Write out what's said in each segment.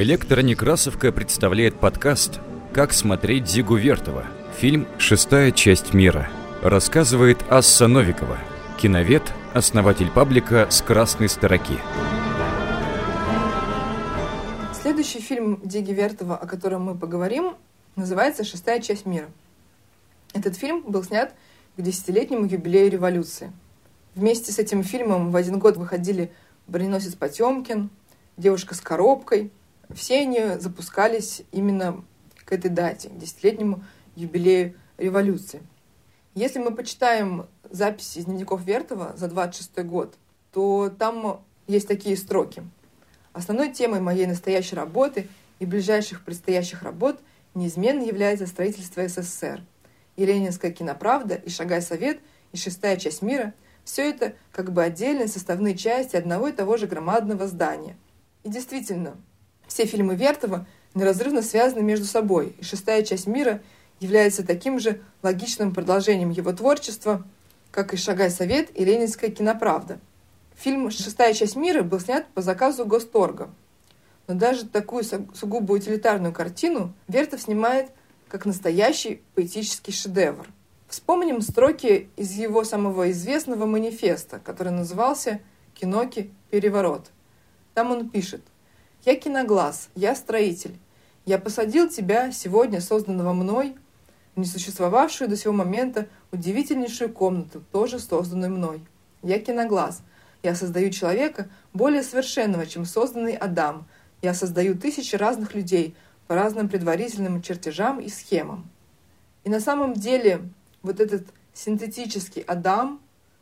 Электронекрасовка представляет подкаст «Как смотреть Зигу Вертова». Фильм «Шестая часть мира». Рассказывает Асса Новикова, киновед, основатель паблика «С красной строки». Следующий фильм Диги Вертова, о котором мы поговорим, называется «Шестая часть мира». Этот фильм был снят к десятилетнему юбилею революции. Вместе с этим фильмом в один год выходили «Броненосец Потемкин», «Девушка с коробкой», все они запускались именно к этой дате, десятилетнему юбилею революции. Если мы почитаем записи из дневников Вертова за 26 год, то там есть такие строки. Основной темой моей настоящей работы и ближайших предстоящих работ неизменно является строительство СССР. И Ленинская киноправда, и Шагай Совет, и Шестая часть мира – все это как бы отдельные составные части одного и того же громадного здания. И действительно, все фильмы Вертова неразрывно связаны между собой, и шестая часть мира является таким же логичным продолжением его творчества, как и «Шагай Совет» и «Ленинская киноправда». Фильм «Шестая часть мира» был снят по заказу Госторга. Но даже такую сугубо утилитарную картину Вертов снимает как настоящий поэтический шедевр. Вспомним строки из его самого известного манифеста, который назывался «Киноки. Переворот». Там он пишет – я киноглаз, я строитель. Я посадил тебя, сегодня созданного мной, в несуществовавшую до сего момента удивительнейшую комнату, тоже созданную мной. Я киноглаз. Я создаю человека более совершенного, чем созданный Адам. Я создаю тысячи разных людей по разным предварительным чертежам и схемам. И на самом деле вот этот синтетический Адам,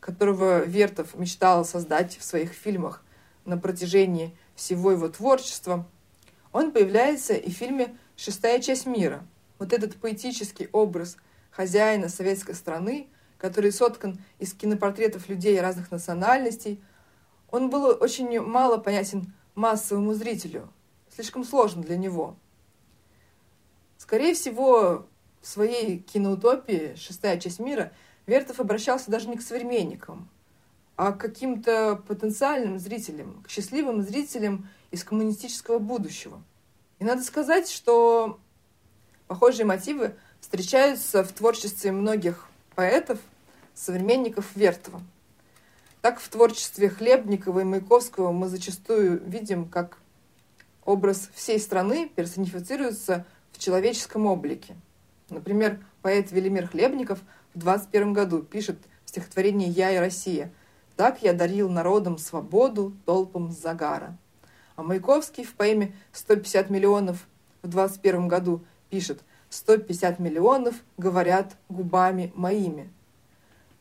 которого Вертов мечтал создать в своих фильмах на протяжении всего его творчества, он появляется и в фильме «Шестая часть мира». Вот этот поэтический образ хозяина советской страны, который соткан из кинопортретов людей разных национальностей, он был очень мало понятен массовому зрителю, слишком сложно для него. Скорее всего, в своей киноутопии «Шестая часть мира» Вертов обращался даже не к современникам, а каким-то потенциальным зрителям, к счастливым зрителям из коммунистического будущего. И надо сказать, что похожие мотивы встречаются в творчестве многих поэтов, современников Вертова. Так в творчестве Хлебникова и Маяковского мы зачастую видим, как образ всей страны персонифицируется в человеческом облике. Например, поэт Велимир Хлебников в 21 году пишет стихотворение «Я и Россия», так я дарил народам свободу толпам загара. А Маяковский в поэме «150 миллионов» в 21 году пишет «150 миллионов говорят губами моими».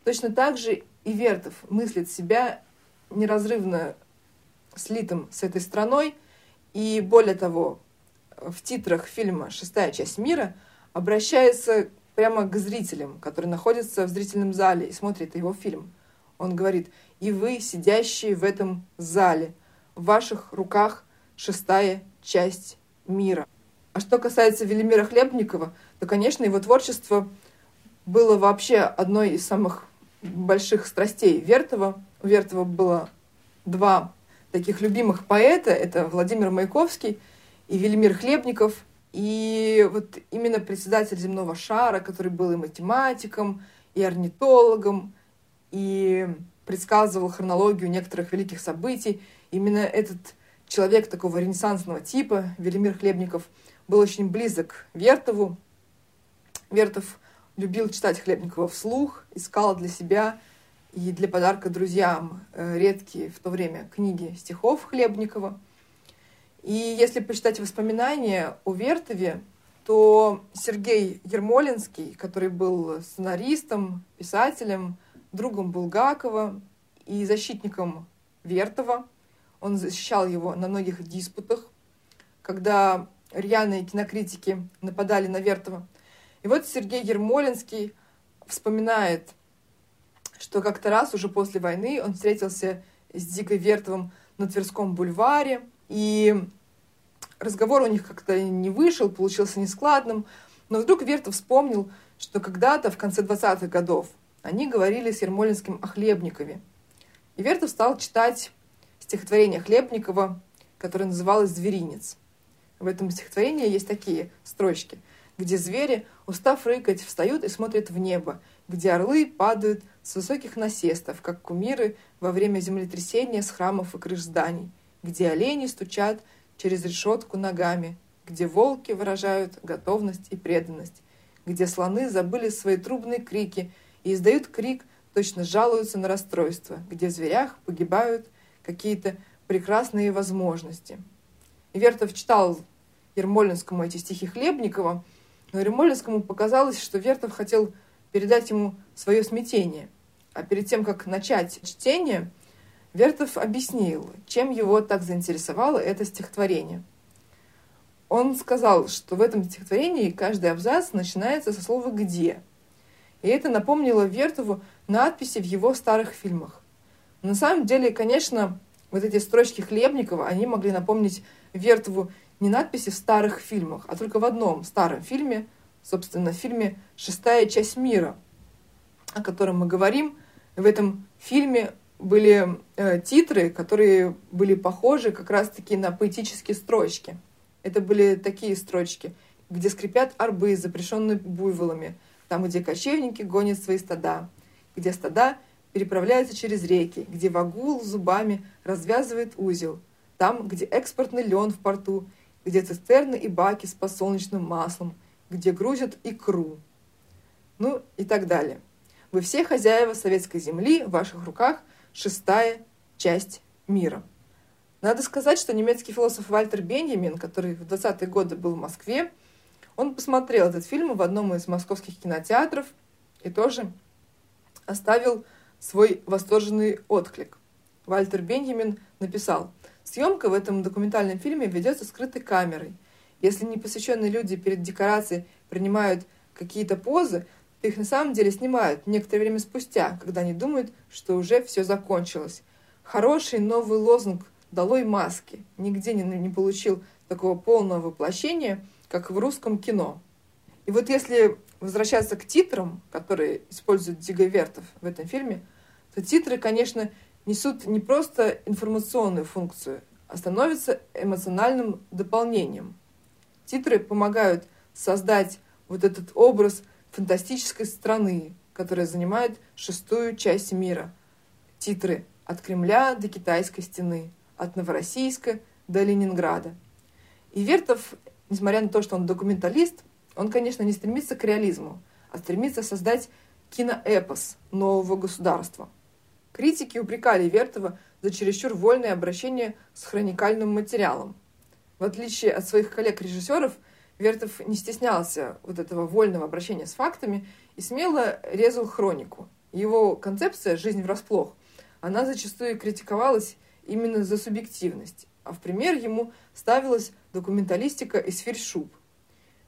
Точно так же и Вертов мыслит себя неразрывно слитым с этой страной, и более того, в титрах фильма «Шестая часть мира» обращается прямо к зрителям, которые находятся в зрительном зале и смотрят его фильм. Он говорит, и вы, сидящие в этом зале, в ваших руках шестая часть мира. А что касается Велимира Хлебникова, то, конечно, его творчество было вообще одной из самых больших страстей Вертова. У Вертова было два таких любимых поэта. Это Владимир Маяковский и Велимир Хлебников. И вот именно председатель земного шара, который был и математиком, и орнитологом, и предсказывал хронологию некоторых великих событий. Именно этот человек такого ренессансного типа, Велимир Хлебников, был очень близок Вертову. Вертов любил читать Хлебникова вслух, искал для себя и для подарка друзьям э, редкие в то время книги стихов Хлебникова. И если почитать воспоминания о Вертове, то Сергей Ермолинский, который был сценаристом, писателем, другом Булгакова и защитником Вертова. Он защищал его на многих диспутах, когда рьяные кинокритики нападали на Вертова. И вот Сергей Ермолинский вспоминает, что как-то раз уже после войны он встретился с Дикой Вертовым на Тверском бульваре, и разговор у них как-то не вышел, получился нескладным, но вдруг Вертов вспомнил, что когда-то в конце 20-х годов они говорили с Ермолинским о Хлебникове. И Вертов стал читать стихотворение Хлебникова, которое называлось «Зверинец». В этом стихотворении есть такие строчки, где звери, устав рыкать, встают и смотрят в небо, где орлы падают с высоких насестов, как кумиры во время землетрясения с храмов и крыш зданий, где олени стучат через решетку ногами, где волки выражают готовность и преданность, где слоны забыли свои трубные крики и издают крик, точно жалуются на расстройство, где в зверях погибают какие-то прекрасные возможности. Вертов читал Ермолинскому эти стихи Хлебникова, но Ермолинскому показалось, что Вертов хотел передать ему свое смятение. А перед тем, как начать чтение, Вертов объяснил, чем его так заинтересовало это стихотворение. Он сказал, что в этом стихотворении каждый абзац начинается со слова «где». И это напомнило Вертову надписи в его старых фильмах. Но на самом деле, конечно, вот эти строчки Хлебникова, они могли напомнить Вертову не надписи в старых фильмах, а только в одном старом фильме, собственно, в фильме «Шестая часть мира», о котором мы говорим. В этом фильме были э, титры, которые были похожи как раз-таки на поэтические строчки. Это были такие строчки, где скрипят арбы, запрещенные буйволами, там, где кочевники гонят свои стада, где стада переправляются через реки, где вагул зубами развязывает узел, там, где экспортный лен в порту, где цистерны и баки с подсолнечным маслом, где грузят икру. Ну и так далее. Вы все хозяева советской земли, в ваших руках шестая часть мира. Надо сказать, что немецкий философ Вальтер Бенjamin, который в 20-е годы был в Москве, он посмотрел этот фильм в одном из московских кинотеатров и тоже оставил свой восторженный отклик. Вальтер Бенjamin написал, «Съемка в этом документальном фильме ведется скрытой камерой. Если непосвященные люди перед декорацией принимают какие-то позы, то их на самом деле снимают некоторое время спустя, когда они думают, что уже все закончилось. Хороший новый лозунг «Долой маски» нигде не, не получил такого полного воплощения, как в русском кино. И вот если возвращаться к титрам, которые использует Диговертов в этом фильме, то титры, конечно, несут не просто информационную функцию, а становятся эмоциональным дополнением. Титры помогают создать вот этот образ фантастической страны, которая занимает шестую часть мира. Титры от Кремля до Китайской стены, от Новороссийска до Ленинграда. И Вертов, несмотря на то, что он документалист, он, конечно, не стремится к реализму, а стремится создать киноэпос нового государства. Критики упрекали Вертова за чересчур вольное обращение с хроникальным материалом. В отличие от своих коллег-режиссеров, Вертов не стеснялся вот этого вольного обращения с фактами и смело резал хронику. Его концепция «жизнь врасплох» она зачастую критиковалась именно за субъективность, а в пример ему ставилась документалистика из фельдшуб –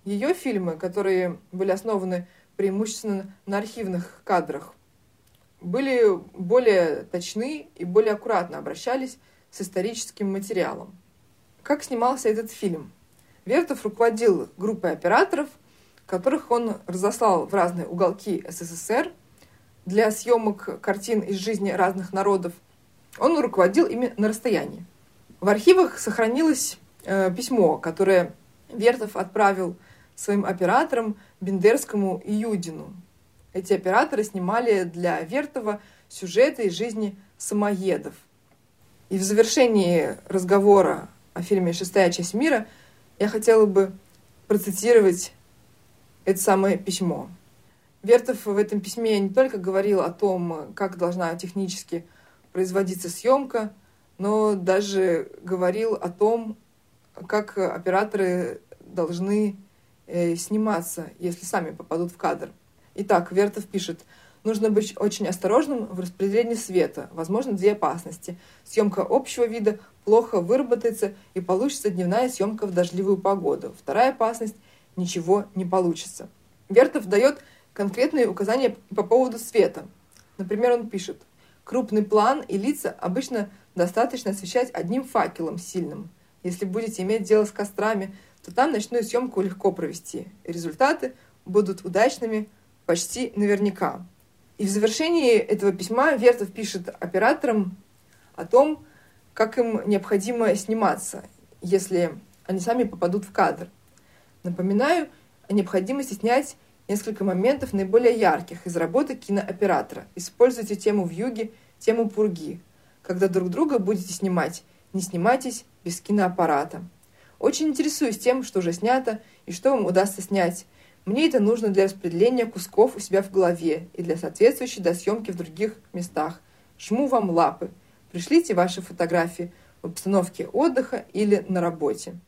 ее фильмы, которые были основаны преимущественно на архивных кадрах, были более точны и более аккуратно обращались с историческим материалом. Как снимался этот фильм? Вертов руководил группой операторов, которых он разослал в разные уголки СССР для съемок картин из жизни разных народов. Он руководил ими на расстоянии. В архивах сохранилось э, письмо, которое Вертов отправил своим операторам Бендерскому и Юдину. Эти операторы снимали для Вертова сюжеты из жизни самоедов. И в завершении разговора о фильме «Шестая часть мира» я хотела бы процитировать это самое письмо. Вертов в этом письме не только говорил о том, как должна технически производиться съемка, но даже говорил о том, как операторы должны э, сниматься, если сами попадут в кадр. Итак, Вертов пишет, нужно быть очень осторожным в распределении света. Возможно, две опасности. Съемка общего вида плохо выработается и получится дневная съемка в дождливую погоду. Вторая опасность – ничего не получится. Вертов дает конкретные указания по поводу света. Например, он пишет, крупный план и лица обычно достаточно освещать одним факелом сильным. Если будете иметь дело с кострами – то там ночную съемку легко провести. Результаты будут удачными почти наверняка. И в завершении этого письма Вертов пишет операторам о том, как им необходимо сниматься, если они сами попадут в кадр. Напоминаю о необходимости снять несколько моментов наиболее ярких из работы кинооператора. Используйте тему вьюги, тему пурги. Когда друг друга будете снимать, не снимайтесь без киноаппарата. Очень интересуюсь тем, что уже снято и что вам удастся снять. Мне это нужно для распределения кусков у себя в голове и для соответствующей досъемки в других местах. Жму вам лапы. Пришлите ваши фотографии в обстановке отдыха или на работе.